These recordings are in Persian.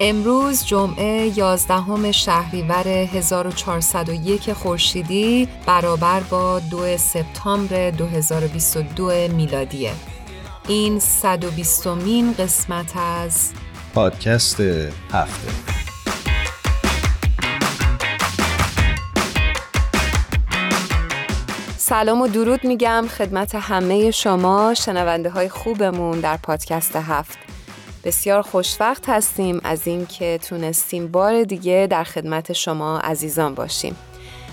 امروز جمعه 11 شهریور 1401 خورشیدی برابر با 2 سپتامبر 2022 میلادیه. این 120 مین قسمت از پادکست هفته. سلام و درود میگم خدمت همه شما شنونده های خوبمون در پادکست هفت بسیار خوشوقت هستیم از اینکه تونستیم بار دیگه در خدمت شما عزیزان باشیم.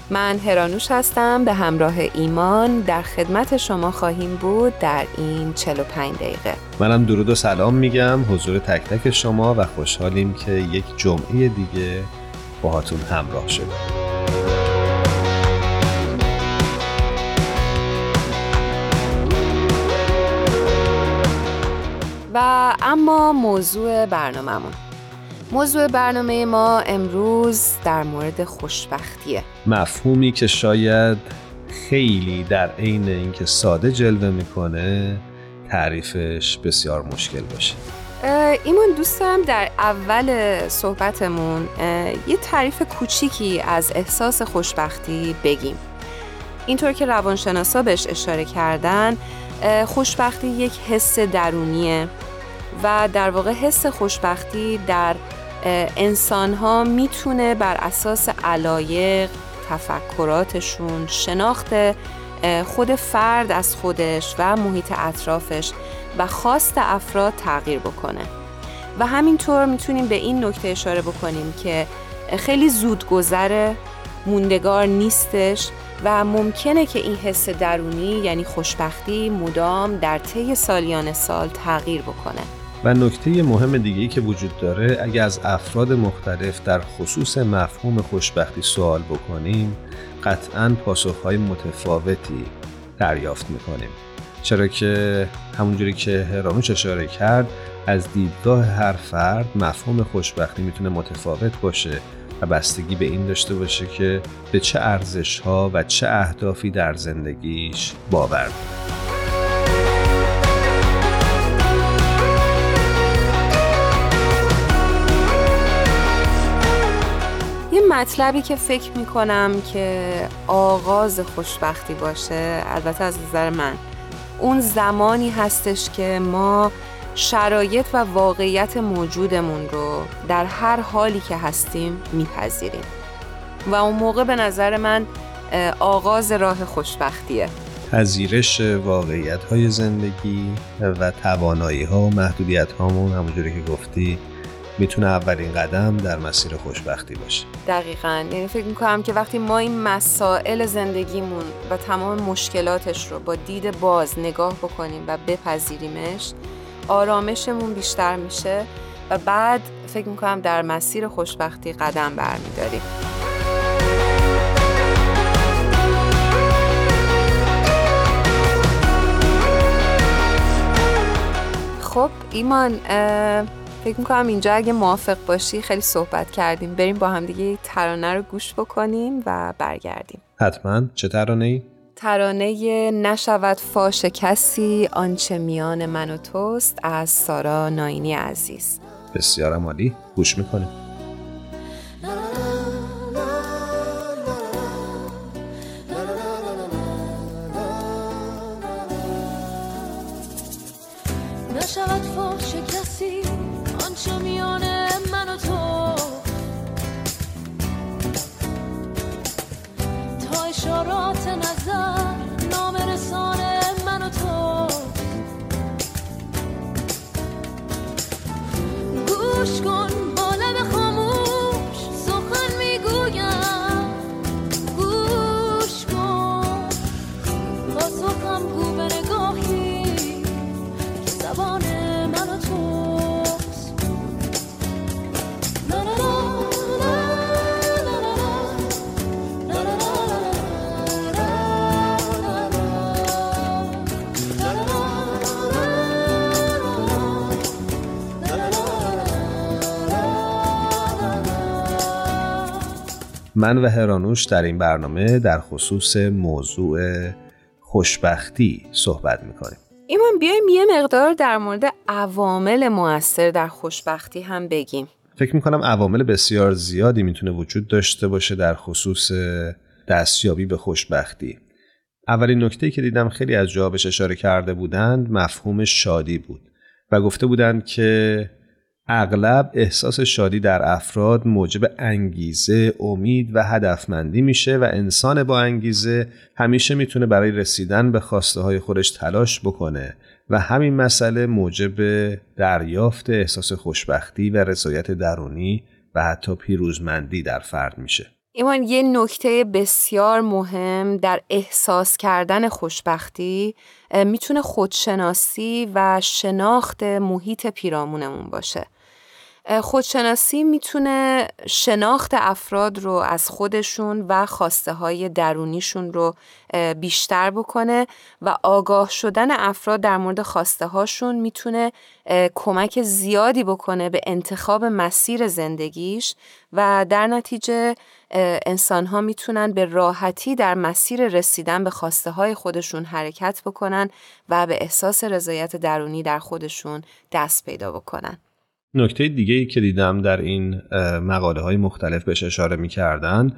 من هرانوش هستم به همراه ایمان در خدمت شما خواهیم بود در این 45 دقیقه منم درود و سلام میگم حضور تک تک شما و خوشحالیم که یک جمعه دیگه باهاتون همراه شدیم و اما موضوع برنامهمون. موضوع برنامه ما امروز در مورد خوشبختیه. مفهومی که شاید خیلی در عین اینکه ساده جلوه می‌کنه تعریفش بسیار مشکل باشه. ایمان دوست دارم در اول صحبتمون یه تعریف کوچیکی از احساس خوشبختی بگیم. اینطور که روانشناسا بهش اشاره کردن خوشبختی یک حس درونیه. و در واقع حس خوشبختی در انسان ها می‌تونه بر اساس علایق تفکراتشون شناخت خود فرد از خودش و محیط اطرافش و خواست افراد تغییر بکنه. و همینطور می‌تونیم به این نکته اشاره بکنیم که خیلی زود گذره موندگار نیستش و ممکنه که این حس درونی یعنی خوشبختی مدام در طی سالیان سال تغییر بکنه. و نکته مهم دیگه که وجود داره اگر از افراد مختلف در خصوص مفهوم خوشبختی سوال بکنیم قطعا پاسخهای متفاوتی دریافت می‌کنیم. چرا که همونجوری که هرانوش اشاره کرد از دیدگاه هر فرد مفهوم خوشبختی می‌تونه متفاوت باشه و بستگی به این داشته باشه که به چه ارزش ها و چه اهدافی در زندگیش باور یه مطلبی که فکر می کنم که آغاز خوشبختی باشه البته از نظر من اون زمانی هستش که ما شرایط و واقعیت موجودمون رو در هر حالی که هستیم میپذیریم. و اون موقع به نظر من آغاز راه خوشبختیه. پذیرش واقعیت های زندگی و توانایی ها و محدودیت هامون همونجوری که گفتی می‌تونه اولین قدم در مسیر خوشبختی باشه. دقیقا. یعنی فکر می‌کنم که وقتی ما این مسائل زندگیمون و تمام مشکلاتش رو با دید باز نگاه بکنیم و بپذیریمش آرامشمون بیشتر میشه و بعد فکر می‌کنم در مسیر خوشبختی قدم برمیداریم. خب ایمان فکر می‌کنم اینجا اگه موافق باشی خیلی صحبت کردیم. بریم با هم دیگه ترانه رو گوش بکنیم و برگردیم. حتما. چه ترانه ای؟ ترانه نشود فاش کسی آنچه میان من و توست از سارا ناینی عزیز. بسیار عالی. گوش می‌کنیم. من و هرانوش در این برنامه در خصوص موضوع خوشبختی صحبت می‌کنیم. ایمان بیایم یه مقدار در مورد عوامل موثر در خوشبختی هم بگیم. فکر می‌کنم عوامل بسیار زیادی می‌تونه وجود داشته باشه در خصوص دستیابی به خوشبختی. اولین نکته که دیدم خیلی از جوابش اشاره کرده بودند مفهوم شادی بود و گفته بودند که اغلب احساس شادی در افراد موجب انگیزه، امید و هدفمندی میشه و انسان با انگیزه همیشه می‌تونه برای رسیدن به خواسته های خودش تلاش بکنه و همین مسئله موجب دریافت احساس خوشبختی و رضایت درونی و حتی پیروزمندی در فرد میشه. ایمان یه نکته بسیار مهم در احساس کردن خوشبختی می‌تونه خودشناسی و شناخت محیط پیرامونمون باشه. خودشناسی می‌تونه شناخت افراد رو از خودشون و خواسته های درونیشون رو بیشتر بکنه و آگاه شدن افراد در مورد خواسته هاشون می‌تونه کمک زیادی بکنه به انتخاب مسیر زندگیش و در نتیجه انسان ها می‌تونن به راحتی در مسیر رسیدن به خواسته های خودشون حرکت بکنن و به احساس رضایت درونی در خودشون دست پیدا بکنن. نکته دیگه ای که دیدم در این مقاله های مختلف بهش اشاره می کردن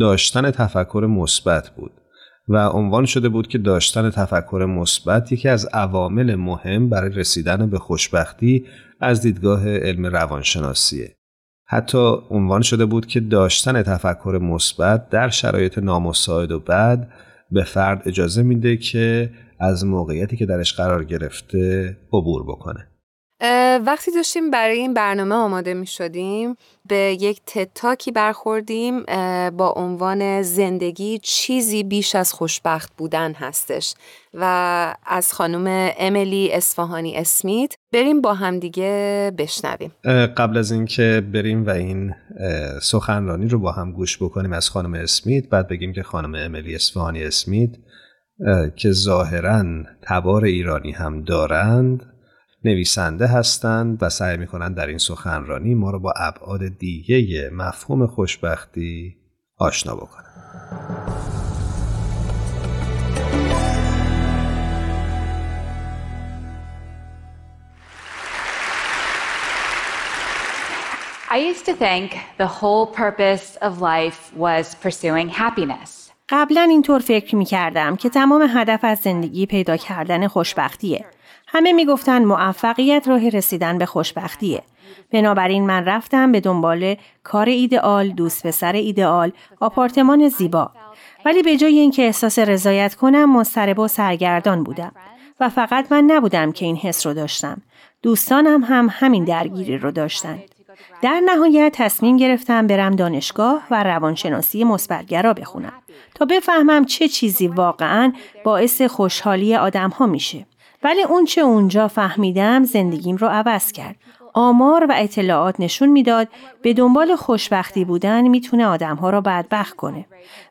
داشتن تفکر مثبت بود و عنوان شده بود که داشتن تفکر مثبت یکی از عوامل مهم برای رسیدن به خوشبختی از دیدگاه علم روانشناسیه. حتی عنوان شده بود که dاشتن تفکر مثبت در شرایط نامساعد و بد به فرد اجازه میده که از موقعیتی که درش قرار گرفته عبور بکنه. وقتی داشتیم برای این برنامه آماده می شدیم به یک تتاکی برخوردیم با عنوان زندگی چیزی بیش از خوشبخت بودن هستش. و از خانم امیلی اسفهانی اسمیت بریم با همدیگه بشنویم. قبل از اینکه بریم و این سخنرانی رو با هم گوش بکنیم از خانم اسمیت بعد بگیم که خانم امیلی اسفهانی اسمیت که ظاهرا تبار ایرانی هم دارند. نویسنده هستند و سعی می‌کنند در این سخنرانی ما رو با ابعاد دیگه مفهوم خوشبختی آشنا بکنند. I used to think the whole purpose of life was pursuing happiness. قبلا اینطور فکر می کردم که تمام هدف از زندگی پیدا کردن خوشبختیه. همه می‌گفتن موفقیت راه رسیدن به خوشبختیه. بنابراین من رفتم به دنبال کار ایدئال، دوست پسر ایدئال، آپارتمان زیبا. ولی به جای اینکه احساس رضایت کنم مضطرب و سرگردان بودم و فقط من نبودم که این حس رو داشتم. دوستانم هم همین درگیری رو داشتن. در نهایت تصمیم گرفتم برم دانشگاه و روانشناسی مثبتگرا بخونم تا بفهمم چه چیزی واقعا باعث خوشحالی آدم ها میشه. ولی اون چه اونجا فهمیدم زندگیم رو عوض کرد. آمار و اطلاعات نشون می‌داد به دنبال خوشبختی بودن می‌تونه آدمها را بدبخت کنه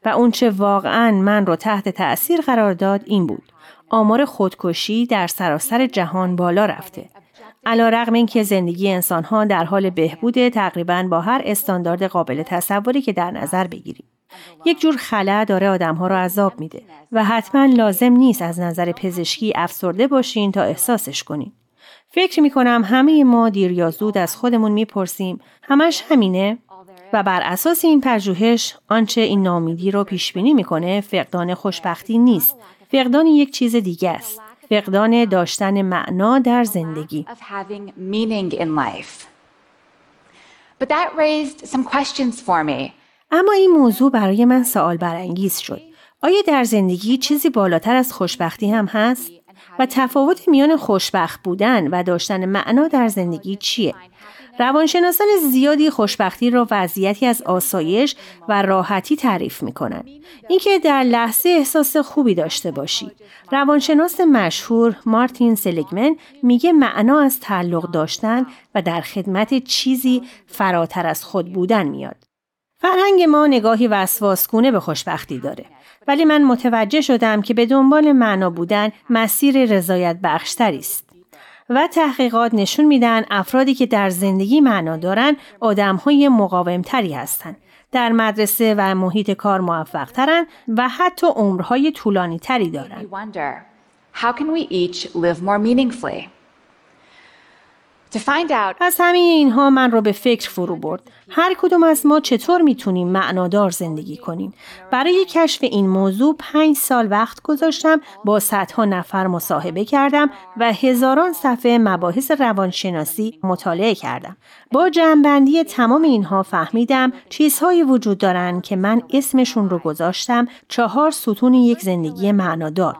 و اون چه واقعا من رو تحت تأثیر قرار داد این بود. آمار خودکشی در سراسر جهان بالا رفته. علا رقم این که زندگی انسانها در حال بهبود تقریبا با هر استاندارد قابل تصوری که در نظر بگیریم. یک جور خلا داره آدمها رو عذاب میده و حتما لازم نیست از نظر پزشکی افسرده باشین تا احساسش کنین. فکر می کنم همه ما دیر یا زود از خودمون می‌پرسیم همش همینه و بر اساس این پژوهش آنچه این نامیدی رو پیش بینی می‌کنه فقدان خوشبختی نیست فقدان یک چیز دیگه است فقدان داشتن معنا در زندگی But that raised some questions for me. اما این موضوع برای من سوال برانگیز شد. آیا در زندگی چیزی بالاتر از خوشبختی هم هست؟ و تفاوت میان خوشبخت بودن و داشتن معنا در زندگی چیه؟ روانشناسان زیادی خوشبختی را وضعیتی از آسایش و راحتی تعریف می کنند. اینکه در لحظه احساس خوبی داشته باشی. روانشناس مشهور مارتین سلیگمن میگه معنا از تعلق داشتن و در خدمت چیزی فراتر از خود بودن میاد. فرهنگ ما نگاهی وسواسگونه به خوشبختی داره. ولی من متوجه شدم که به دنبال معنا بودن مسیر رضایت بخشتری است. و تحقیقات نشون میدن افرادی که در زندگی معنا دارن آدم های مقاومتری هستند. در مدرسه و محیط کار موفق ترن و حتی عمرهای طولانی تری دارن. از همه اینها من رو به فکر فرو برد. هر کدوم از ما چطور می‌تونیم معنادار زندگی کنیم؟ برای کشف این موضوع پنج سال وقت گذاشتم با صدها نفر مصاحبه کردم و هزاران صفحه مباحث روانشناسی مطالعه کردم. با جمعبندی تمام اینها فهمیدم چیزهایی وجود دارند که من اسمشون رو گذاشتم چهار ستون یک زندگی معنادار.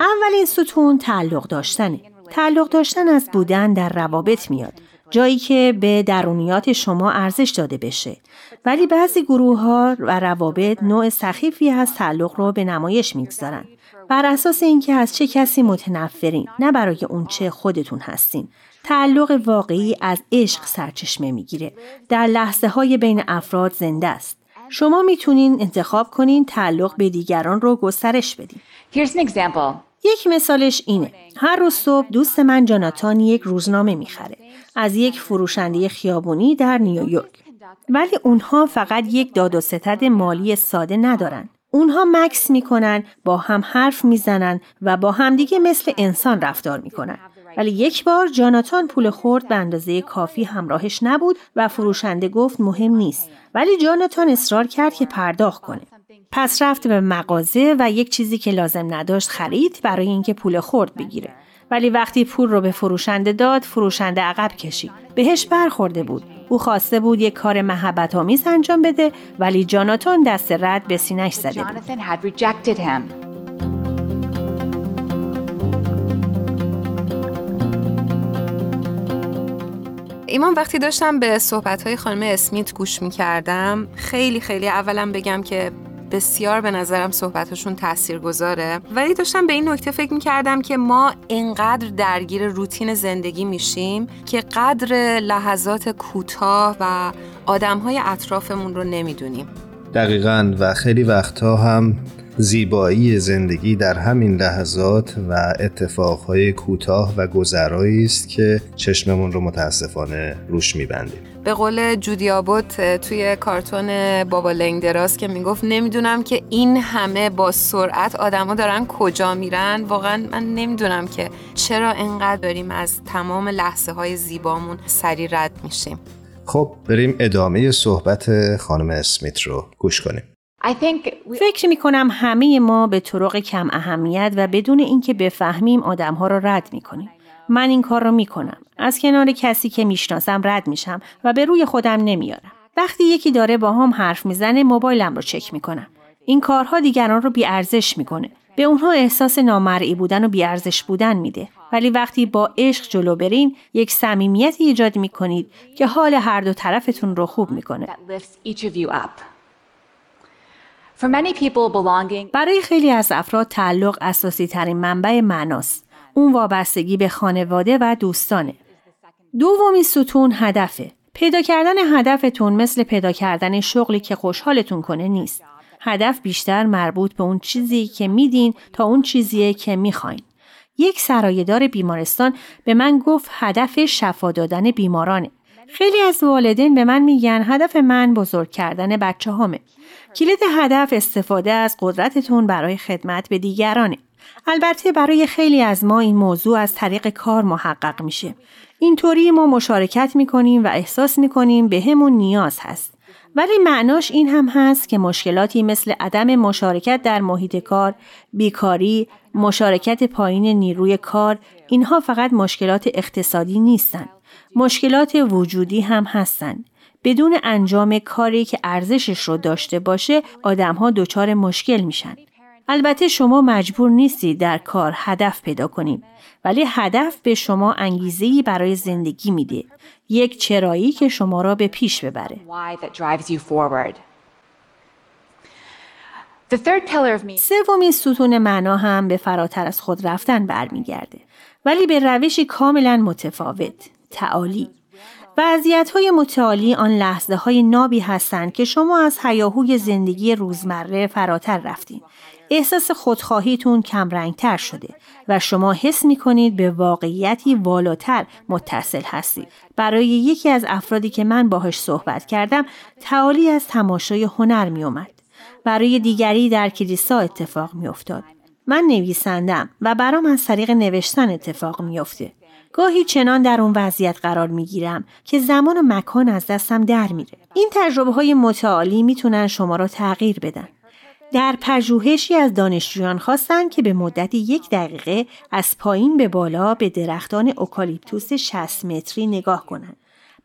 اولین ستون تعلق داشتنه. تعلق داشتن از بودن در روابط میاد. جایی که به درونیات شما ارزش داده بشه. ولی بعضی گروه ها و روابط نوع سخیفی از تعلق رو به نمایش می‌گذارن. بر اساس اینکه از چه کسی متنفرین نه برای اون چه خودتون هستین. تعلق واقعی از عشق سرچشمه می‌گیره. در لحظه های بین افراد زنده است. شما می‌تونین انتخاب کنین تعلق به دیگران رو گسترش بدین. Here's an example. یک مثالش اینه. هر روز صبح دوست من جاناتان یک روزنامه می‌خره. از یک فروشنده خیابونی در نیویورک. ولی اونها فقط یک داد و ستد مالی ساده ندارن. اونها مکس می‌کنن، با هم حرف می‌زنن و با همدیگه مثل انسان رفتار می‌کنن. ولی یک بار جاناتان پول خورد به اندازه کافی همراهش نبود و فروشنده گفت مهم نیست. ولی جاناتان اصرار کرد که پرداخت کنه. پس رفت به مغازه و یک چیزی که لازم نداشت خرید برای اینکه پول خورد بگیره. ولی وقتی پول رو به فروشنده داد فروشنده عقب کشید. بهش برخورده بود. او خواسته بود یک کار محبت آمیز انجام بده ولی جاناتان دست رد به سینش زده بود. ایمان وقتی داشتم به صحبت های خانم اسمیت گوش می کردم خیلی خیلی اولا بگم که بسیار به نظرم صحبتشون تأثیر گذاره ولی داشتم به این نکته فکر می کردم که ما اینقدر درگیر روتین زندگی میشیم که قدر لحظات کوتاه و آدم های اطرافمون رو نمی‌دونیم. دقیقا و خیلی وقتها هم زیبایی زندگی در همین لحظات و اتفاقهای کوتاه و گذرایی است که چشممون رو متاسفانه روش میبندیم. به قول جودی آبوت توی کارتون بابا لنگ دراز که می‌گفت نمی‌دونم که این همه با سرعت آدما دارن کجا میرن. واقعا من نمی‌دونم که چرا انقدر داریم از تمام لحظه های زیبامون سری رد میشیم. خب بریم ادامه صحبت خانم اسمیت رو گوش کنیم. فکر می کنم همه ما به طرق کم اهمیت و بدون اینکه بفهمیم آدم ها را رد می کنیم. من این کار رو می کنم. از کنار کسی که می‌شناسم رد میشم و به روی خودم نمیارم. وقتی یکی داره با هم حرف می‌زنه موبایلم رو چک می‌کنم. این کارها دیگران رو بیارزش می‌کنه. به اونها احساس نامرئی بودن و بیارزش بودن میده. ولی وقتی با عشق جلو برین یک صمیمیتی ایجاد می‌کنید که حال هر دو طرفتون رو خوب می‌کنه. برای خیلی از افراد تعلق اساسی ترین منبع معناست. اون وابستگی به خانواده و دوستانه. دومی ستون هدفه. پیدا کردن هدفتون مثل پیدا کردن شغلی که خوشحالتون کنه نیست. هدف بیشتر مربوط به اون چیزی که میدین تا اون چیزیه که می‌خواین. یک سرایدار بیمارستان به من گفت هدف شفا دادن بیمارانه. خیلی از والدین به من میگن هدف من بزرگ کردن بچه همه. کلید هدف استفاده از قدرتتون برای خدمت به دیگرانه. البته برای خیلی از ما این موضوع از طریق کار محقق میشه. اینطوری ما مشارکت می‌کنیم و احساس می‌کنیم به همون نیاز هست. ولی معناش این هم هست که مشکلاتی مثل عدم مشارکت در محیط کار، بیکاری، مشارکت پایین نیروی کار، اینها فقط مشکلات اقتصادی نیستند. مشکلات وجودی هم هستند. بدون انجام کاری که ارزشش رو داشته باشه آدمها دچار مشکل میشن. البته شما مجبور نیستید در کار هدف پیدا کنید ولی هدف به شما انگیزه‌ای برای زندگی میده. یک چرایی که شما را به پیش ببره. سومین ستون معنا هم به فراتر از خود رفتن برمیگرده ولی به روشی کاملا متفاوت تعالی. وضعیت های متعالی آن لحظه های نابی هستند که شما از حیاهوی زندگی روزمره فراتر رفتین احساس خودخواهیتون کمرنگتر شده و شما حس می کنید به واقعیتی والاتر متصل هستید. برای یکی از افرادی که من باهاش صحبت کردم تعالی از تماشای هنر می اومد. برای دیگری در کلیسا اتفاق می افتاد. من نویسندم و برام از طریق نوشتن اتفاق میافته. گاهی چنان در اون وضعیت قرار می‌گیرم که زمان و مکان از دستم در میره. این تجربه های متعالی می‌تونن شما را تغییر بدن. در پژوهشی از دانشجویان خواستند که به مدت یک دقیقه از پایین به بالا به درختان اوکالیپتوس 60 متری نگاه کنند.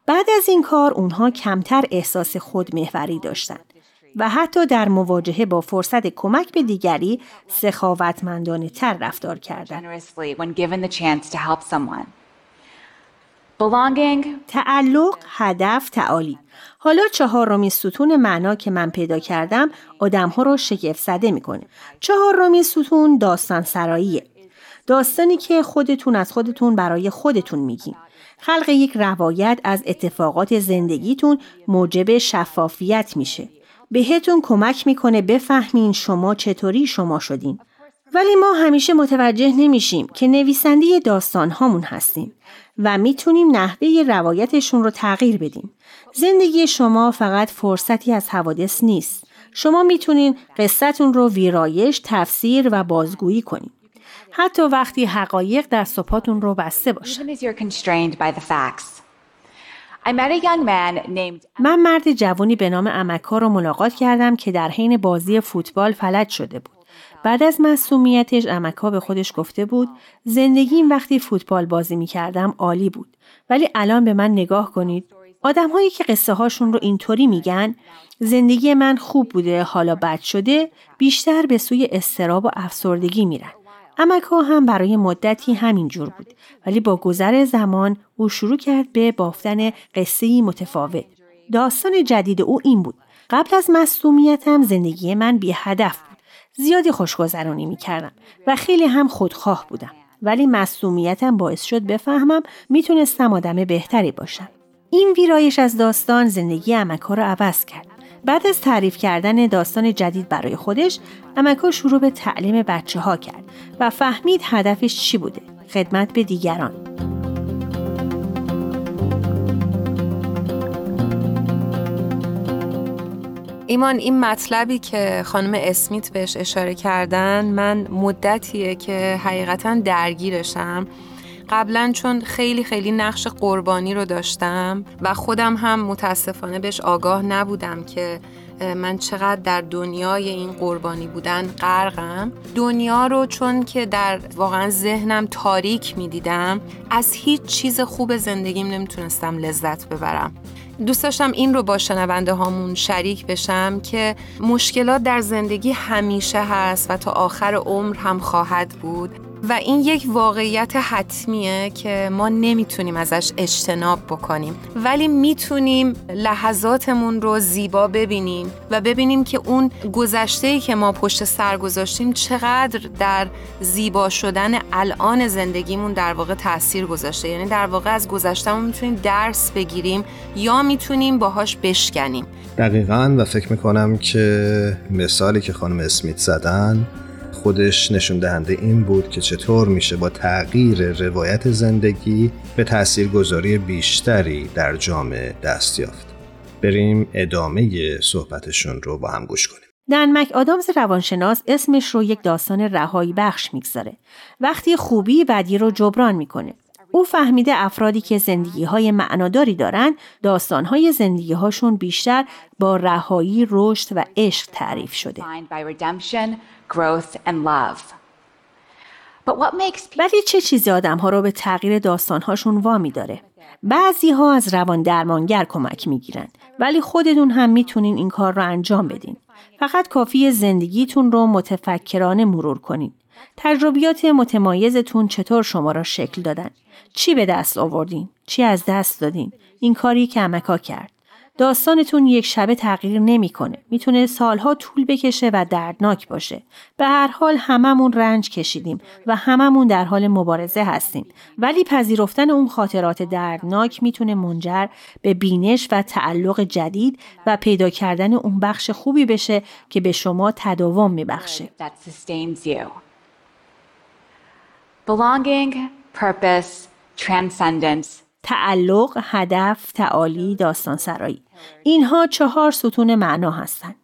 بعد از این کار اونها کمتر احساس خودمحوری داشتند. و حتی در مواجهه با فرصت کمک به دیگری سخاوتمندانه تر رفتار کردند. تعلق، هدف، تعالی. حالا چهارمین ستون معنا که من پیدا کردم آدم ها رو شگفت زده می‌کنه. چهارمین ستون داستان سراییه. داستانی که خودتون از خودتون برای خودتون میگین. خلق یک روایت از اتفاقات زندگیتون موجب شفافیت میشه. بهتون کمک می‌کنه بفهمین شما چطوری شما شدین. ولی ما همیشه متوجه نمیشیم که نویسنده داستان هامون هستیم و می‌تونیم نحوه روایتشون رو تغییر بدیم. زندگی شما فقط فرصتی از حوادث نیست. شما می‌تونین قصتون رو ویرایش، تفسیر و بازگویی کنید. حتی وقتی حقایق در صفاتون رو بسته باشه. من مرد جوانی به نام امکا رو ملاقات کردم که در حین بازی فوتبال فلج شده بود. بعد از مسئولیتش امکا به خودش گفته بود زندگیم وقتی فوتبال بازی می کردم عالی بود. ولی الان به من نگاه کنید. آدم هایی که قصه هاشون رو اینطوری میگن زندگی من خوب بوده حالا بد شده بیشتر به سوی استراب و افسردگی میرن. امکا هم برای مدتی همین جور بود ولی با گذر زمان او شروع کرد به بافتن قصه متفاوت. داستان جدید او این بود. قبل از مصومیتم زندگی من بی هدف بود. زیادی خوشگذرانی می کردم و خیلی هم خودخواه بودم. ولی مصومیتم باعث شد بفهمم می‌تونستم آدم بهتری باشم. این ویرایش از داستان زندگی امکا را عوض کرد. بعد از تعریف کردن داستان جدید برای خودش امکا شروع به تعلیم بچه ها کرد و فهمید هدفش چی بوده خدمت به دیگران ایمان این مطلبی که خانم اسمیت بهش اشاره کردن من مدتیه که حقیقتا درگیرشم. قبلا چون خیلی خیلی نقش قربانی رو داشتم و خودم هم متاسفانه بهش آگاه نبودم که من چقدر در دنیای این قربانی بودن غرقم. دنیا رو چون که در واقعا ذهنم تاریک می‌دیدم از هیچ چیز خوب زندگیم نمی‌تونستم لذت ببرم. دوست داشتم این رو با شنونده هامون شریک بشم که مشکلات در زندگی همیشه هست و تا آخر عمر هم خواهد بود. و این یک واقعیت حتمیه که ما نمی‌تونیم ازش اجتناب بکنیم. ولی می‌تونیم لحظاتمون رو زیبا ببینیم و ببینیم که اون گذشته که ما پشت سر گذاشتیم چقدر در زیبا شدن الان زندگیمون در واقع تاثیر گذاشته. یعنی در واقع از گذشتهمون می‌تونیم درس بگیریم یا می‌تونیم باهاش بشکنیم. دقیقا و فکر می‌کنم که مثالی که خانم اسمیت زدن خودش نشون دهنده این بود که چطور میشه با تغییر روایت زندگی به تاثیرگذاری بیشتری در جامعه دست یافت. بریم ادامه صحبتشون رو با هم گوش کنیم. دن مک آدامز روانشناس اسمش رو یک داستان رهایی بخش می‌گذاره. وقتی خوبی بدی رو جبران می‌کنه. او فهمیده افرادی که زندگی های معناداری دارن داستان های زندگی هاشون بیشتر با رهایی، رشد و عشق تعریف شده. ولی چه چیزی آدم ها رو به تغییر داستان هاشون وامی داره؟ بعضی ها از روان درمانگر کمک می‌گیرن ولی خودتون هم می‌تونین این کار رو انجام بدین. فقط کافی زندگیتون رو متفکرانه مرور کنین. تجربیات متمایزتون چطور شما را شکل دادن؟ چی به دست آوردین؟ چی از دست دادین؟ این کاری که امکا کرد. داستانتون یک شبه تغییر نمی‌کنه. می‌تونه سالها طول بکشه و دردناک باشه. به هر حال هممون رنج کشیدیم و هممون در حال مبارزه هستیم. ولی پذیرفتن اون خاطرات دردناک می‌تونه منجر به بینش و تعلق جدید و پیدا کردن اون بخش خوبی بشه که به شما تداوم میبخشه. Belonging, purpose, transcendence تعلق، هدف، تعالی، داستان سرایی. اینها چهار ستون معنا هستند.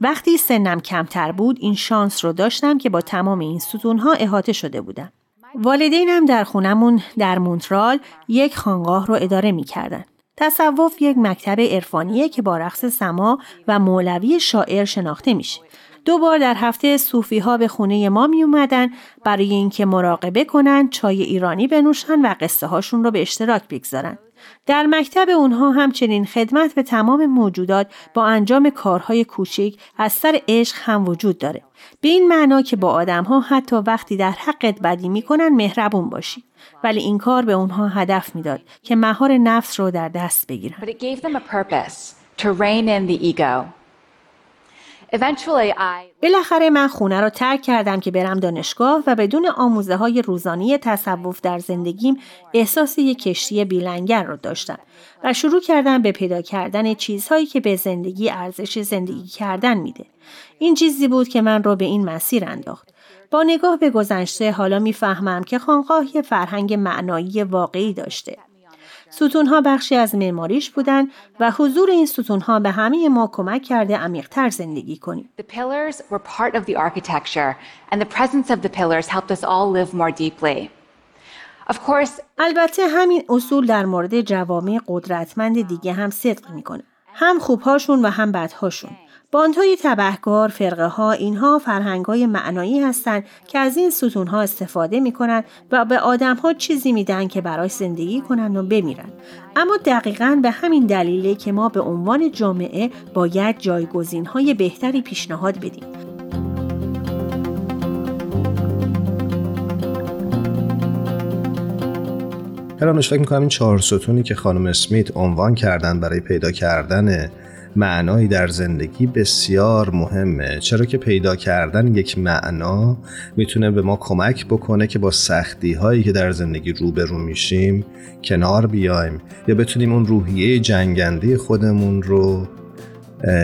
وقتی سنم کمتر بود این شانس رو داشتم که با تمام این ستونها احاطه شده بودم. والدینم در خونمون در مونترال یک خانقاه رو اداره می کردن. تصوف یک مکتب عرفانیه که با رقص سما و مولوی شاعر شناخته میشه. دو بار در هفته صوفی ها به خونه ما می اومدن برای اینکه مراقبه کنن چای ایرانی بنوشن و قصه هاشون رو به اشتراک بگذارن. در مکتب اونها همچنین خدمت به تمام موجودات با انجام کارهای کوچک از سر عشق هم وجود داره. به این معنا که با آدم ها حتی وقتی در حقت بدی می‌کنن مهربون باشی. ولی این کار به اونها هدف می‌داد که مهار نفس رو در دست بگیرن. بالاخره من خونه را ترک کردم که برم دانشگاه و بدون آموزه های روزانی تصوف در زندگیم احساس یک کشتی بیلنگر را داشتم و شروع کردم به پیدا کردن چیزهایی که به زندگی ارزش زندگی کردن میده. این چیزی بود که من را به این مسیر انداخت. با نگاه به گذشته حالا می‌فهمم که خانقاه یه فرهنگ معنایی واقعی داشته. ستونها بخشی از معماریش بودند و حضور این ستونها به همه ما کمک کرده عمیقتر زندگی کنیم. The pillars were part of the architecture and the presence of the pillars helped us all live more deeply. البته همین اصول در مورد جوامع قدرتمند دیگه هم صدق می‌کنه. هم خوبهاشون و هم بدهاشون. باندهای تبهکار، فرقه ها، اینها فرهنگ های معنایی هستند که از این ستون ها استفاده می کنند و به آدم ها چیزی میدن که برای زندگی کنند و بمیرن. اما دقیقا به همین دلیله که ما به عنوان جامعه باید جایگزین های بهتری پیشنهاد بدیم. هرانوش فکر می‌کنم این چهار ستونی که خانم اسمیت عنوان کردن برای پیدا کردن معنایی در زندگی بسیار مهمه. چرا که پیدا کردن یک معنا می‌تونه به ما کمک بکنه که با سختی هایی که در زندگی روبرو میشیم کنار بیایم یا بتونیم اون روحیه جنگنده خودمون رو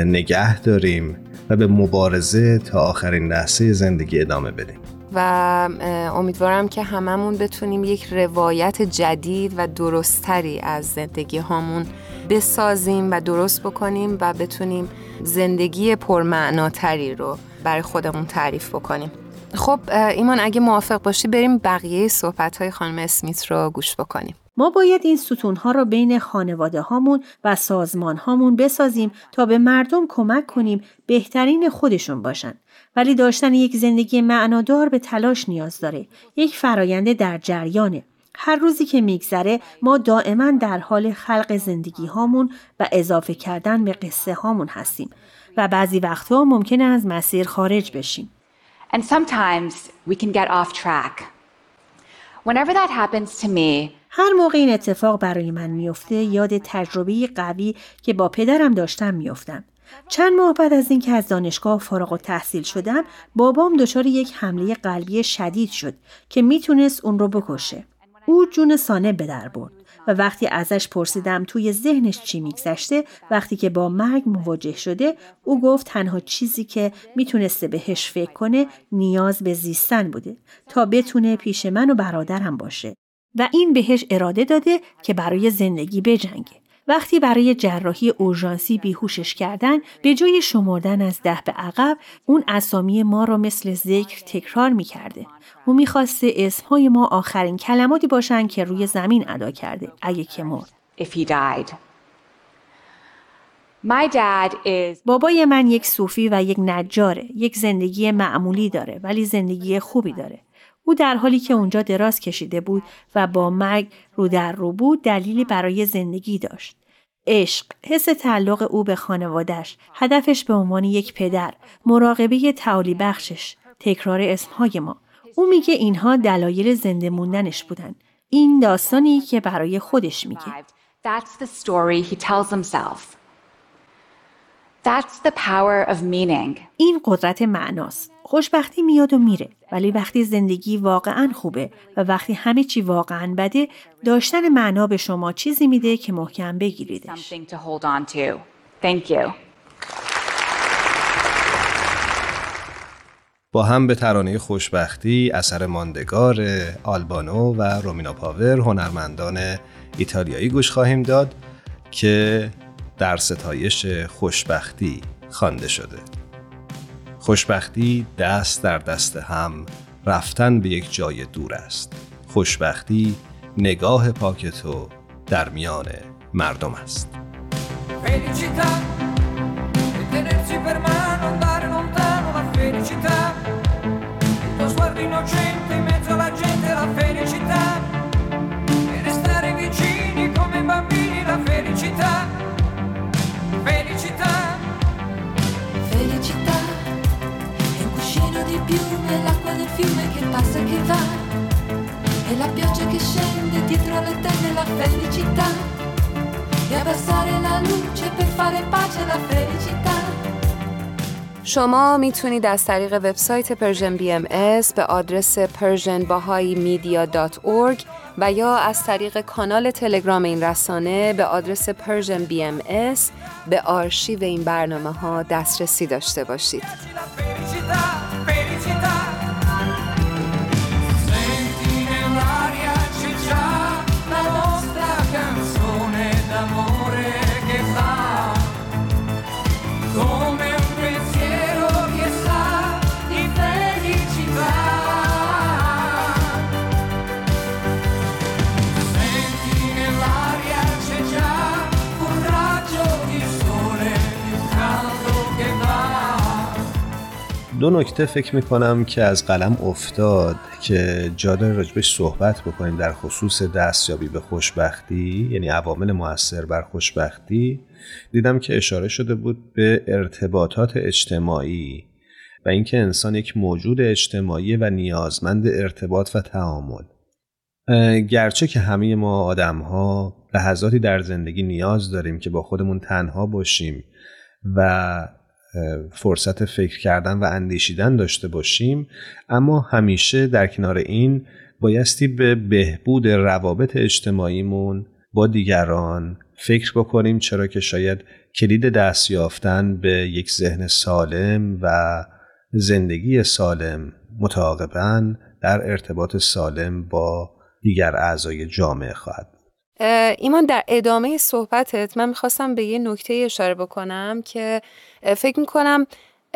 نگه داریم و به مبارزه تا آخرین لحظه زندگی ادامه بدیم. و امیدوارم که هممون بتونیم یک روایت جدید و درستتری از زندگی هامون بسازیم و درست بکنیم و بتونیم زندگی پرمعناتری رو برای خودمون تعریف بکنیم خب ایمان اگه موافق باشی بریم بقیه صحبت های خانم اسمیت رو گوش بکنیم ما باید این ستون ها را بین خانواده هامون و سازمان هامون بسازیم تا به مردم کمک کنیم بهترین خودشون باشن. ولی داشتن یک زندگی معنادار به تلاش نیاز داره. یک فراینده در جریانه. هر روزی که میگذره ما دائما در حال خلق زندگی هامون و اضافه کردن به قصه هامون هستیم و بعضی وقتها ممکنه از مسیر خارج بشیم. And sometimes we can get off track. Whenever that happens to me, هر موقع این اتفاق برای من میفته یاد تجربه قوی که با پدرم داشتم میافتم. چند ماه بعد از اینکه از دانشگاه فارغ و تحصیل شدم بابام دچار یک حمله قلبی شدید شد که می‌تونست اون رو بکشه. او جون سانه به در برد و وقتی ازش پرسیدم توی ذهنش چی میگذشته وقتی که با مرگ مواجه شده او گفت تنها چیزی که می‌تونسته بهش فکر کنه نیاز به زیستن بوده تا بتونه پیش من و برادرم باشه و این بهش اراده داده که برای زندگی بجنگه وقتی برای جراحی اورژانسی بیهوشش کردن به جای شمردن از ده به عقب اون اسامی ما را مثل ذکر تکرار می‌کرده. او می‌خواسته اسمهای ما آخرین کلماتی باشن که روی زمین ادا کرده اگه که مرد. If he died. My dad is بابای من یک صوفی و یک نجاره یک زندگی معمولی داره ولی زندگی خوبی داره. او در حالی که اونجا دراز کشیده بود و با مرگ رو در رو بود دلیلی برای زندگی داشت. عشق، حس تعلق او به خانوادش، هدفش به عنوان یک پدر، مراقبه تعالی بخشش، تکرار اسمهای ما. او میگه اینها دلایل زنده موندنش بودن. این داستانی که برای خودش میگه. That's the story he tells himself. That's the power of meaning. این قدرت معناست. خوشبختی میاد و میره ولی وقتی زندگی واقعا خوبه و وقتی همه چی واقعا بده داشتن معنا به شما چیزی میده که محکم بگیریدش. Something to hold on to. Thank you. با هم به ترانه خوشبختی اثر ماندگار آلبانو و رومینا پاور هنرمندان ایتالیایی گوش خواهیم داد که در ستایش خوشبختی خوانده شده. خوشبختی دست در دست هم رفتن به یک jay دور است. خوشبختی نگاه پاک تو در میان مردم است. La pioggia che scende dietro le tende, la felicità. E abbassare la luce per fare pace, la felicità. شما می‌تونید از طریق وبسایت Persian BMS به آدرس persianbahaimedia.org و یا از طریق کانال تلگرام این رسانه به آدرس Persian BMS به آرشیو این برنامه ها دسترسی داشته باشید. دو نکته فکر می‌کنم که از قلم افتاد که جا داره راجبش صحبت بکنیم در خصوص دستیابی به خوشبختی یعنی عوامل موثر بر خوشبختی. دیدم که اشاره شده بود به ارتباطات اجتماعی و اینکه انسان یک موجود اجتماعی و نیازمند ارتباط و تعامل. گرچه که همه ما آدم ها لحظاتی در زندگی نیاز داریم که با خودمون تنها باشیم و فرصت فکر کردن و اندیشیدن داشته باشیم. اما همیشه در کنار این بایستی به بهبود روابط اجتماعیمون با دیگران فکر بکنیم چرا که شاید کلید دست یافتن به یک ذهن سالم و زندگی سالم متعاقبا در ارتباط سالم با دیگر اعضای جامعه خواهد ایمان در ادامه صحبتت من می‌خواستم به یه نکته اشاره بکنم که فکر می‌کنم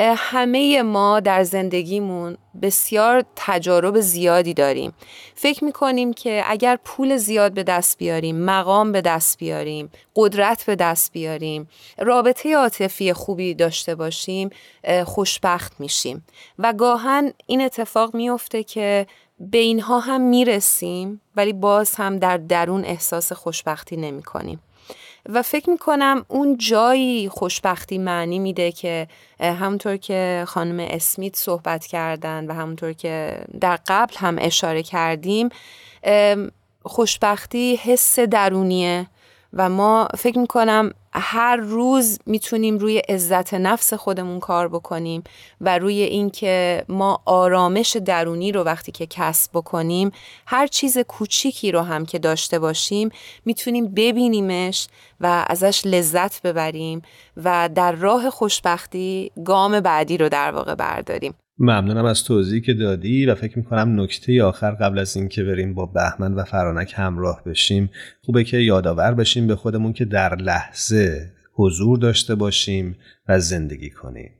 همه ما در زندگیمون بسیار تجارب زیادی داریم. فکر می‌کنیم که اگر پول زیاد به دست بیاریم مقام به دست بیاریم قدرت به دست بیاریم رابطه عاطفی خوبی داشته باشیم خوشبخت میشیم. و گاهن این اتفاق میفته که به اینها هم می‌رسیم ولی باز هم در درون احساس خوشبختی نمی کنیم. و فکر می کنم اون جایی خوشبختی معنی میده که همونطور که خانم اسمیت صحبت کردن و همونطور که در قبل هم اشاره کردیم خوشبختی حس درونیه و ما فکر می‌کنم هر روز می‌تونیم روی عزت نفس خودمون کار بکنیم و روی اینکه ما آرامش درونی رو وقتی که کسب بکنیم هر چیز کوچیکی رو هم که داشته باشیم می‌تونیم ببینیمش و ازش لذت ببریم و در راه خوشبختی گام بعدی رو در واقع برداریم. ممنونم از توضیحی که دادی و فکر می‌کنم نکته آخر قبل از اینکه بریم با بهمن و فرانک همراه بشیم خوبه که یادآور بشیم به خودمون که در لحظه حضور داشته باشیم و زندگی کنیم.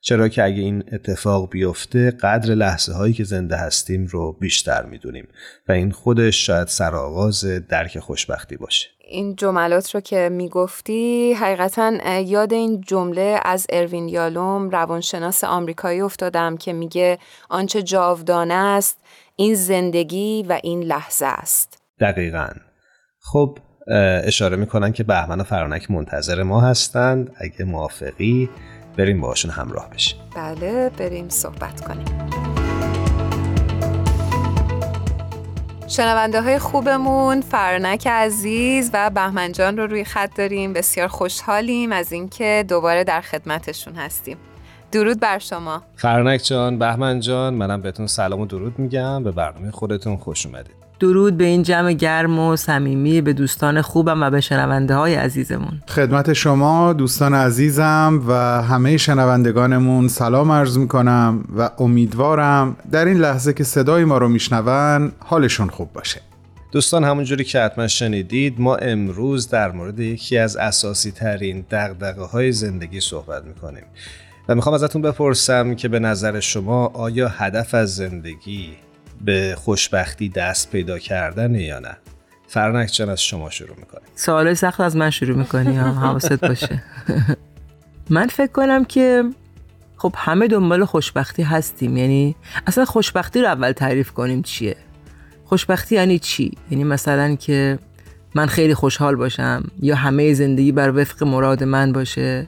چرا که اگه این اتفاق بیفته قدر لحظه هایی که زنده هستیم رو بیشتر می‌دونیم و این خودش شاید سرآغاز درک خوشبختی باشه. این جملات رو که می‌گفتی حقیقتا یاد این جمله از اروین یالوم روانشناس آمریکایی افتادم که میگه آنچه جاودانه است این زندگی و این لحظه است. دقیقا. خب اشاره می‌کنن که بهمن و فرانک منتظر ما هستند. اگه موافقی بریم باشون همراه بشیم. بله بریم صحبت کنیم. شنونده های خوبمون فرنک عزیز و بهمن جان رو روی خط داریم. بسیار خوشحالیم از اینکه دوباره در خدمتشون هستیم. درود بر شما. فرنک جان بهمن جان منم بهتون سلام و درود میگم. به برنامه خودتون خوش اومدید. درود به این جمع گرم و صمیمی به دوستان خوبم و به شنونده های عزیزمون. خدمت شما دوستان عزیزم و همه شنوندگانمون سلام عرض می‌کنم و امیدوارم در این لحظه که صدای ما رو میشنون حالشون خوب باشه. دوستان همونجوری که حتما شنیدید ما امروز در مورد یکی از اساسی ترین دقدقه های زندگی صحبت می‌کنیم. و می‌خوام ازتون بپرسم که به نظر شما آیا هدف از زندگی به خوشبختی دست پیدا کردن یا نه؟ فرنک جان از شما شروع می‌کنه. سوال سخت از من شروع می‌کنی حواست باشه؟ من فکر کنم که خب همه دنبال خوشبختی هستیم. یعنی اصلا خوشبختی رو اول تعریف کنیم چیه؟ خوشبختی یعنی چی؟ یعنی مثلا که من خیلی خوشحال باشم یا همه زندگی بر وفق مراد من باشه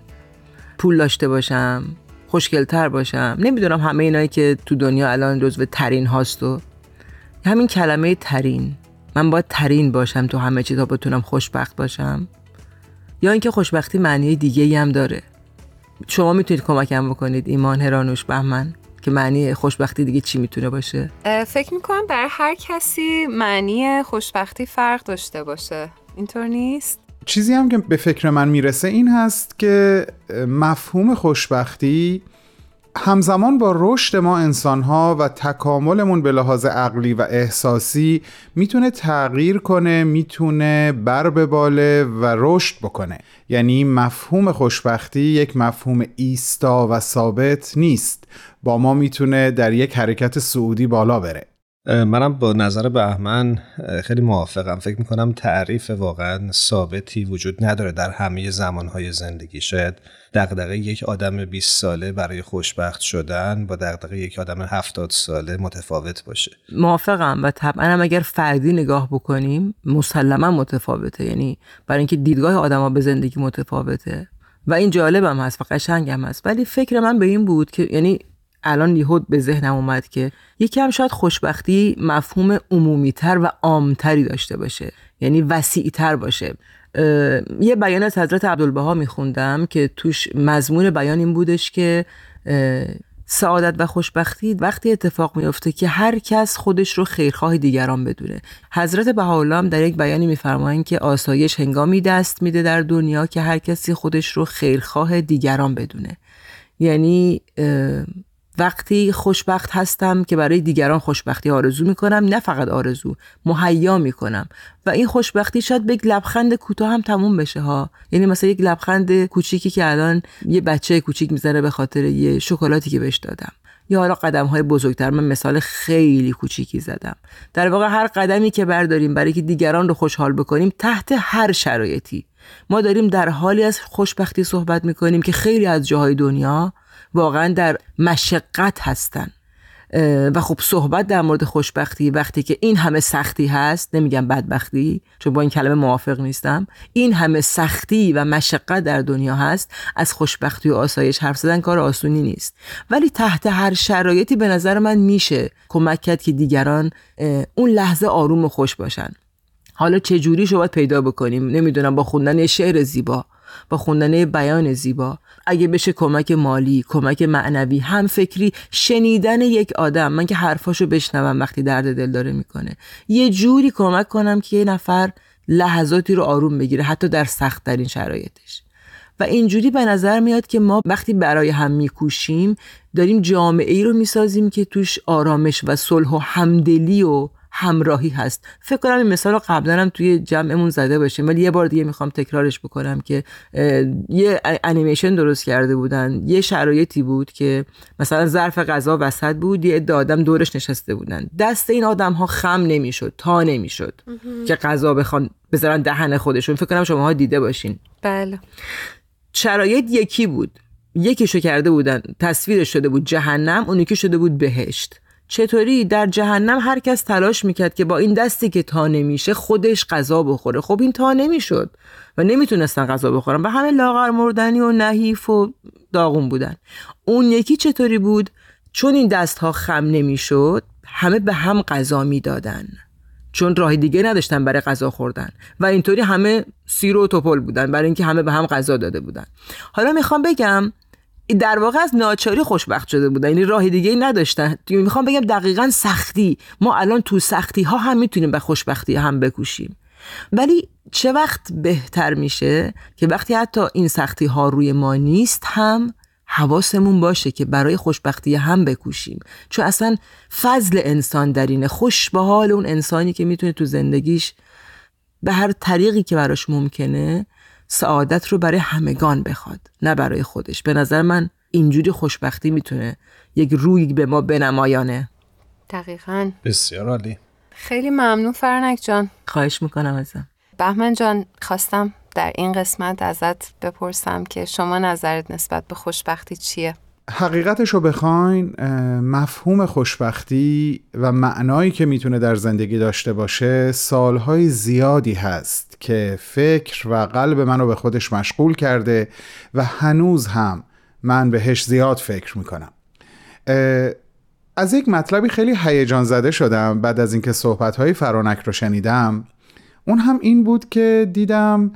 پول داشته باشم خوشگلتر باشم. نمی‌دونم همه اینایی که تو دنیا الان جزو ترین هاست و همین کلمه ترین. من باید ترین باشم تو همه چیزا بتونم خوشبخت باشم. یا اینکه خوشبختی معنی دیگه ای هم داره. شما می‌تونید کمکم بکنید ایمان هرانوش بهمن که معنی خوشبختی دیگه چی می‌تونه باشه؟ فکر می‌کنم برای هر کسی معنی خوشبختی فرق داشته باشه. اینطور نیست؟ چیزی هم که به فکر من می‌رسه این هست که مفهوم خوشبختی همزمان با رشد ما انسانها و تکاملمون به لحاظ عقلی و احساسی می‌تونه تغییر کنه می‌تونه بر بباله و رشد بکنه. یعنی مفهوم خوشبختی یک مفهوم ایستا و ثابت نیست. با ما می‌تونه در یک حرکت سعودی بالا بره. منم با نظر بهمن خیلی موافقم. فکر می‌کنم تعریف واقعا ثابتی وجود نداره در همه زمانهای زندگی شاید دقدقه یک آدم 20 ساله برای خوشبخت شدن با دقدقه یک آدم 70 ساله متفاوت باشه. موافقم و طبعا هم اگر فردی نگاه بکنیم مسلما متفاوته. یعنی برای اینکه دیدگاه آدما به زندگی متفاوته. و این جالبم هست و قشنگم هست. ولی فکر من به این بود که یعنی الان یهود به ذهنم اومد که یکم شاید خوشبختی مفهوم عمومیتر و عامتری داشته باشه. یعنی وسیعتر باشه. یه بیان از حضرت عبدالبها میخوندم که توش مضمون بیان این بودش که سعادت و خوشبختی وقتی اتفاق میفته که هر کس خودش رو خیرخواه دیگران بدونه. حضرت بهاءالله هم در یک بیانی میفرمایند که آسایش هنگامی دست میده در دنیا که هر کسی خودش رو خیرخواه دیگران بدونه. یعنی وقتی خوشبخت هستم که برای دیگران خوشبختی آرزو می‌کنم نه فقط آرزو مهیا می‌کنم. و این خوشبختی شاید به یک لبخند کوتاه هم تموم بشه ها. یعنی مثلا یک لبخند کوچیکی که الان یه بچه کوچیک می‌زنه به خاطر یه شکلاتی که بهش دادم. یا حالا قدم های بزرگتر من مثال خیلی کوچیکی زدم. در واقع هر قدمی که برداریم برای که دیگران رو خوشحال بکنیم تحت هر شرایطی. ما داریم در حالی از خوشبختی صحبت می‌کنیم که خیلی از جاهای دنیا واقعا در مشقت هستن. و خب صحبت در مورد خوشبختی وقتی که این همه سختی هست نمیگم بدبختی چون با این کلمه موافق نیستم این همه سختی و مشقت در دنیا هست از خوشبختی و آسایش حرف زدن کار آسونی نیست. ولی تحت هر شرایطی به نظر من میشه کمک کرد که دیگران اون لحظه آروم و خوش باشن. حالا چه جوری باید پیدا بکنیم؟ نمی‌دونم با خوندن شعر زیبا. با خوندن بیان زیبا. اگه بشه کمک مالی کمک معنوی هم فکری شنیدن یک آدم. من که حرفاشو بشنوم وقتی درد دل داره می‌کنه. یه جوری کمک کنم که یه نفر لحظاتی رو آروم بگیره حتی در سخت ترین شرایطش. و اینجوری به نظر میاد که ما وقتی برای هم میکوشیم داریم جامعه ای رو می‌سازیم که توش آرامش و صلح و همدلی و همراهی هست. فکر کنم این مثال رو قبلا هم توی جمعمون زده باشیم ولی یه بار دیگه می‌خوام تکرارش بکنم که یه انیمیشن درست کرده بودن یه شرایطی بود که مثلا ظرف غذا وسط بود یه عده آدم دورش نشسته بودن. دست این آدم ها خم نمی‌شد تا نمی‌شد که غذا بخوان بذارن دهن خودشون. فکر کنم شماها دیده باشین. بله. شرایط یکی بود. یکیشو کرده بودن. تصویرش شده بود جهنم اون یکی شده بود بهشت. چطوری در جهنم هر کس تلاش می‌کرد که با این دستی که تا نمیشه خودش غذا بخوره. خب این تا نمی‌شد و نمی‌تونستن غذا بخورن و همه لاغر مردنی و نحیف و داغون بودن. اون یکی چطوری بود؟ چون این دست ها خم نمی‌شد همه به هم غذا می‌دادن. چون راه دیگه نداشتن برای غذا خوردن. و اینطوری همه سیر و توپل بودن برای اینکه همه به هم غذا داده بودن. حالا می‌خوام بگم در واقع از ناچاری خوشبخت شده بودن یعنی راه دیگه ای نداشتن می‌خوام بگم دقیقا سختی. ما الان تو سختی ها هم می‌تونیم به خوشبختی هم بکوشیم. ولی چه وقت بهتر میشه که وقتی حتی این سختی ها روی ما نیست هم حواسمون باشه که برای خوشبختی هم بکوشیم. چون اصلا فضل انسان در اینه. خوش به حال اون انسانی که می‌تونه تو زندگیش به هر طریقی که براش ممکنه سعادت رو برای همگان بخواد نه برای خودش. به نظر من اینجوری خوشبختی می‌تونه یک روی به ما بنمایانه. دقیقا. بسیار عالی. خیلی ممنون فرنک جان. خواهش می‌کنم ازم. بهمن جان خواستم در این قسمت ازت بپرسم که شما نظرت نسبت به خوشبختی چیه؟ حقیقتش رو بخواین مفهوم خوشبختی و معنایی که می‌تونه در زندگی داشته باشه سالهای زیادی هست که فکر و قلب منو به خودش مشغول کرده و هنوز هم من بهش زیاد فکر می‌کنم. از یک مطلبی خیلی هیجان زده شدم بعد از اینکه صحبتهای فرانک رو شنیدم. اون هم این بود که دیدم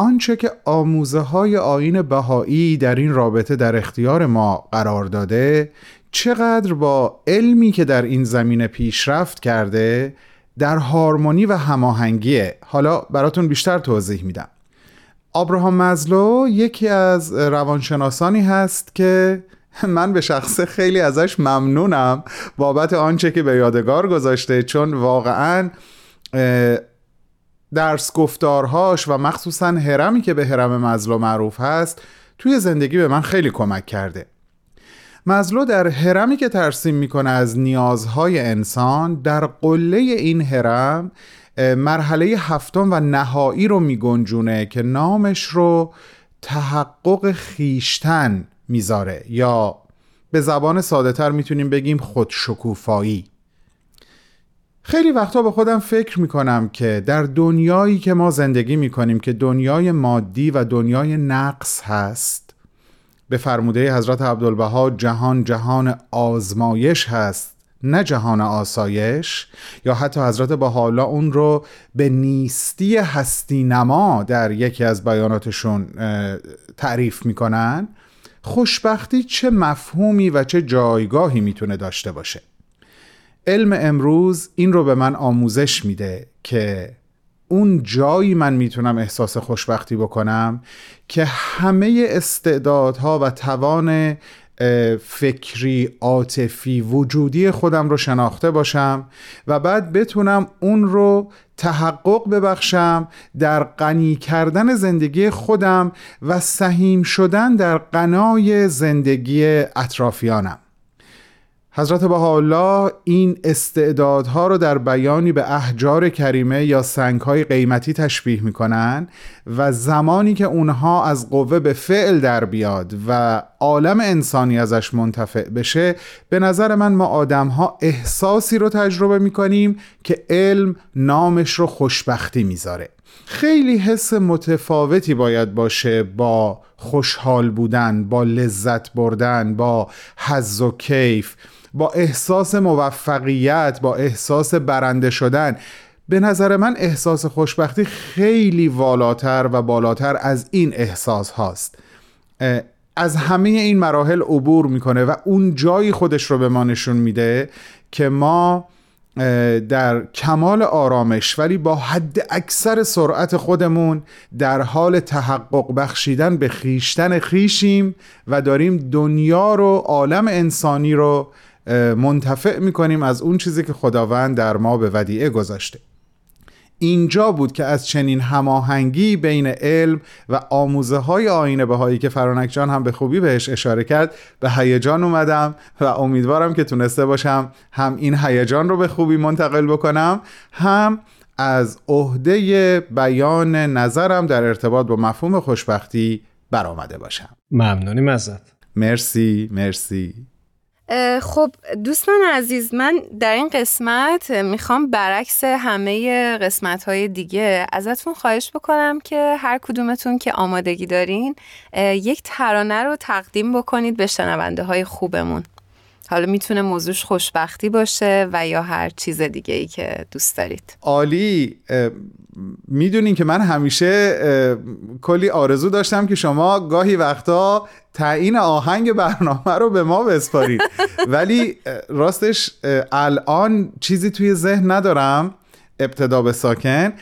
آنچه که آموزه های آین بهایی در این رابطه در اختیار ما قرار داده چقدر با علمی که در این زمینه پیشرفت کرده در هارمونی و هماهنگیه. حالا براتون بیشتر توضیح میدم. آبراهام مزلو یکی از روانشناسانی هست که من به شخصه خیلی ازش ممنونم بابت آنچه که به یادگار گذاشته چون واقعا درس گفتارهاش و مخصوصا هرمی که به هرم مزلو معروف هست توی زندگی به من خیلی کمک کرده. مزلو در هرمی که ترسیم می‌کنه از نیازهای انسان در قله این هرم مرحله هفتم و نهایی رو میگنجونه که نامش رو تحقق خیشتن می‌ذاره. یا به زبان ساده تر می‌تونیم بگیم خودشکوفایی. خیلی وقتا به خودم فکر می‌کنم که در دنیایی که ما زندگی می‌کنیم که دنیای مادی و دنیای نقص هست به فرموده حضرت عبدالبها جهان جهان آزمایش هست نه جهان آسایش یا حتی حضرت بهاءالله اون رو به نیستی هستی نما در یکی از بیاناتشون تعریف می‌کنن. خوشبختی چه مفهومی و چه جایگاهی می‌تونه داشته باشه؟ علم امروز این رو به من آموزش میده که اون جایی من می‌تونم احساس خوشبختی بکنم که همه استعدادها و توان فکری عاطفی وجودی خودم رو شناخته باشم و بعد بتونم اون رو تحقق ببخشم در غنی کردن زندگی خودم و سهیم شدن در غنای زندگی اطرافیانم. حضرت بهاءالله این استعدادها رو در بیانی به احجار کریمه یا سنگهای قیمتی تشبیه می‌کنن و زمانی که اونها از قوه به فعل در بیاد و عالم انسانی ازش منتفع بشه به نظر من ما آدمها احساسی رو تجربه می‌کنیم که علم نامش رو خوشبختی می‌ذاره. خیلی حس متفاوتی باید باشه با خوشحال بودن با لذت بردن با حز و کیف. با احساس موفقیت با احساس برنده شدن. به نظر من احساس خوشبختی خیلی والاتر و بالاتر از این احساس هاست. از همه این مراحل عبور می‌کنه و اون جایی خودش رو به ما نشون میده که ما در کمال آرامش ولی با حد اکثر سرعت خودمون در حال تحقق بخشیدن به خیشتن خیشیم و داریم دنیا رو عالم انسانی رو منتفع می‌کنیم از اون چیزی که خداوند در ما به ودیعه گذاشته. اینجا بود که از چنین هماهنگی بین علم و آموزه های آینه بهایی که فرانک جان هم به خوبی بهش اشاره کرد به هیجان اومدم و امیدوارم که تونسته باشم هم این هیجان رو به خوبی منتقل بکنم هم از عهده بیان نظرم در ارتباط با مفهوم خوشبختی برآمده باشم. ممنونیم ازت. مرسی مرسی. خب دوستان عزیز من در این قسمت می‌خوام برعکس همه قسمت های دیگه ازتون خواهش بکنم که هر کدومتون که آمادگی دارین یک ترانه رو تقدیم بکنید به شنونده های خوبمون. حالا می‌تونه موضوعش خوشبختی باشه و یا هر چیز دیگه ای که دوست دارید. عالی می‌دونین که من همیشه کلی آرزو داشتم که شما گاهی وقتا تعیین آهنگ برنامه رو به ما بسپارید. ولی راستش الان چیزی توی ذهن ندارم ابتدا به ساکن.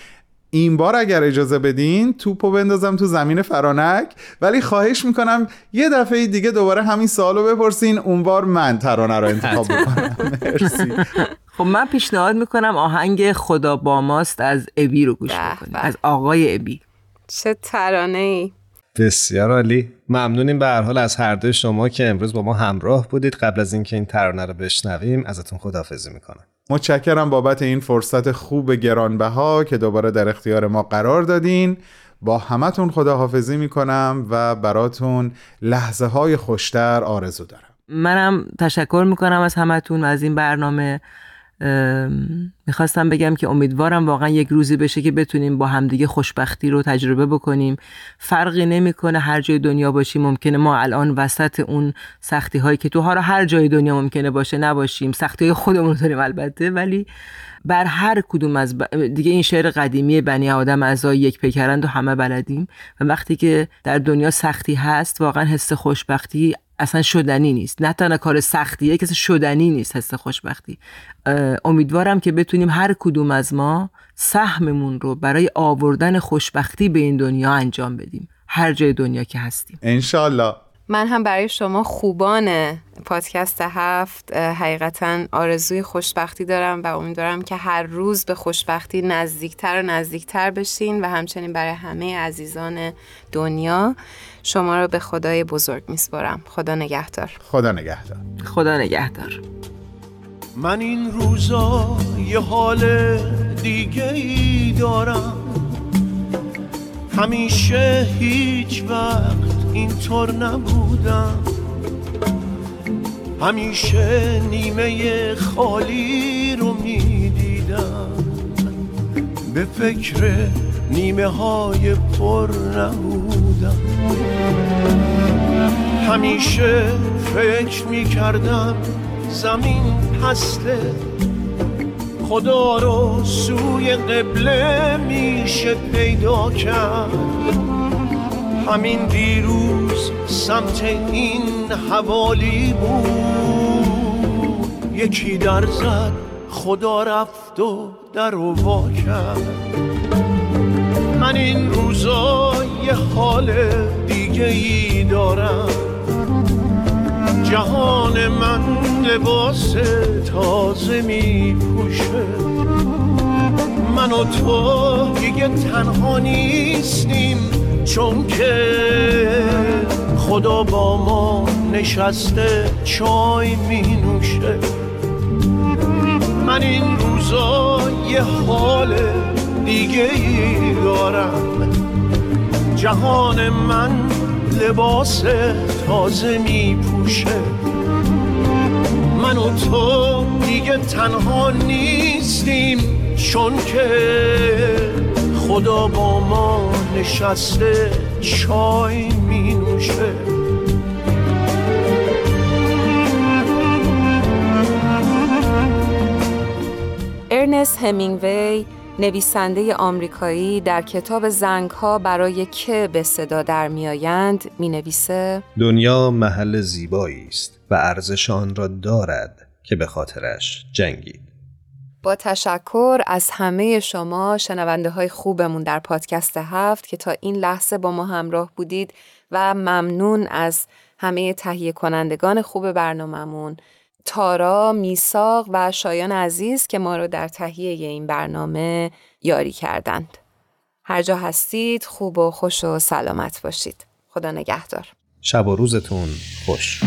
این بار اگر اجازه بدین توپو بندازم تو زمین فرانک ولی خواهش می‌کنم یه دفعه دیگه دوباره همین سوالو بپرسین اون بار من ترانه رو انتخاب بکنم مرسی. خب من پیشنهاد می‌کنم آهنگ خدا با ماست از ابی رو گوش بکنیم. از آقای ابی. چه ترانه ای بسیار عالی. ممنونیم به هر حال از هر دوی شما که امروز با ما همراه بودید. قبل از اینکه این ترانه رو بشنویم ازتون خداحافظی می‌کنم. متشکرم بابت این فرصت خوب گرانبها که دوباره در اختیار ما قرار دادین. با همتون خداحافظی می‌کنم و براتون لحظه های خوشتر آرزو دارم. منم تشکر می‌کنم از همتون و از این برنامه. ام، می‌خواستم بگم که امیدوارم واقعا یک روزی بشه که بتونیم با همدیگه خوشبختی رو تجربه بکنیم. فرقی نمی‌کنه هر جای دنیا باشیم ممکنه ما الان وسط اون سختی هایی که تو ها رو هر جای دنیا ممکنه باشه نباشیم. سختی های خودمون داریم البته ولی بر هر کدوم از ب... دیگه این شعر قدیمی بنی آدم اعضای یک پیکرند و همه بلدیم. و وقتی که در دنیا سختی هست واقعا حس خوشبختی اصلا شدنی نیست. نه تنها کار سختیه اصلا شدنی نیست حس خوشبختی. امیدوارم که بتونیم هر کدوم از ما سهممون رو برای آوردن خوشبختی به این دنیا انجام بدیم. هر جای دنیا که هستیم. انشالله من هم برای شما خوبان پادکست هفت حقیقتا آرزوی خوشبختی دارم و امیدوارم که هر روز به خوشبختی نزدیکتر و نزدیکتر بشین و همچنین برای همه عزیزان دنیا شما رو به خدای بزرگ میسپارم. خدا نگهدار. خدا نگهدار. خدا نگهدار. من این روزا یه حال دیگه ای دارم. همیشه هیچ وقت اینطور نبودم. همیشه نیمه خالی رو می‌دیدم. به فکر نیمه های پر نبودم. همیشه فکر می‌کردم زمین پسته خدا رو سوی قبله میشه پیدا کرد. همین دیروز سمت این حوالی بود. یکی در زد خدا رفت و در وا کرد. من این روزا یه حال دیگه ای دارم. جهان من لباس تازه می پوشه من و تو دیگه تنها نیستیم چون که خدا با ما نشسته چای می نوشه من این روزا یه حال دیگه ای دارم. جهان من لباس تازه می پوشه من و تو دیگه تنها نیستیم چون که خدا با ما نشسته چای می نوشه ارنست همینگوی نویسنده آمریکایی در کتاب زنگ ها برای که به صدا در میآیند می نویسه دنیا محل زیبایی است و ارزش آن را دارد که به خاطرش جنگید. با تشکر از همه شما شنونده های خوبمون در پادکست هفت که تا این لحظه با ما همراه بودید و ممنون از همه تهیه کنندگان خوب برنامهمون. تارا، میساق و شایان عزیز که ما رو در تهیه این برنامه یاری کردند. هر جا هستید خوب و خوش و سلامت باشید. خدا نگهدار. شب و روزتون خوش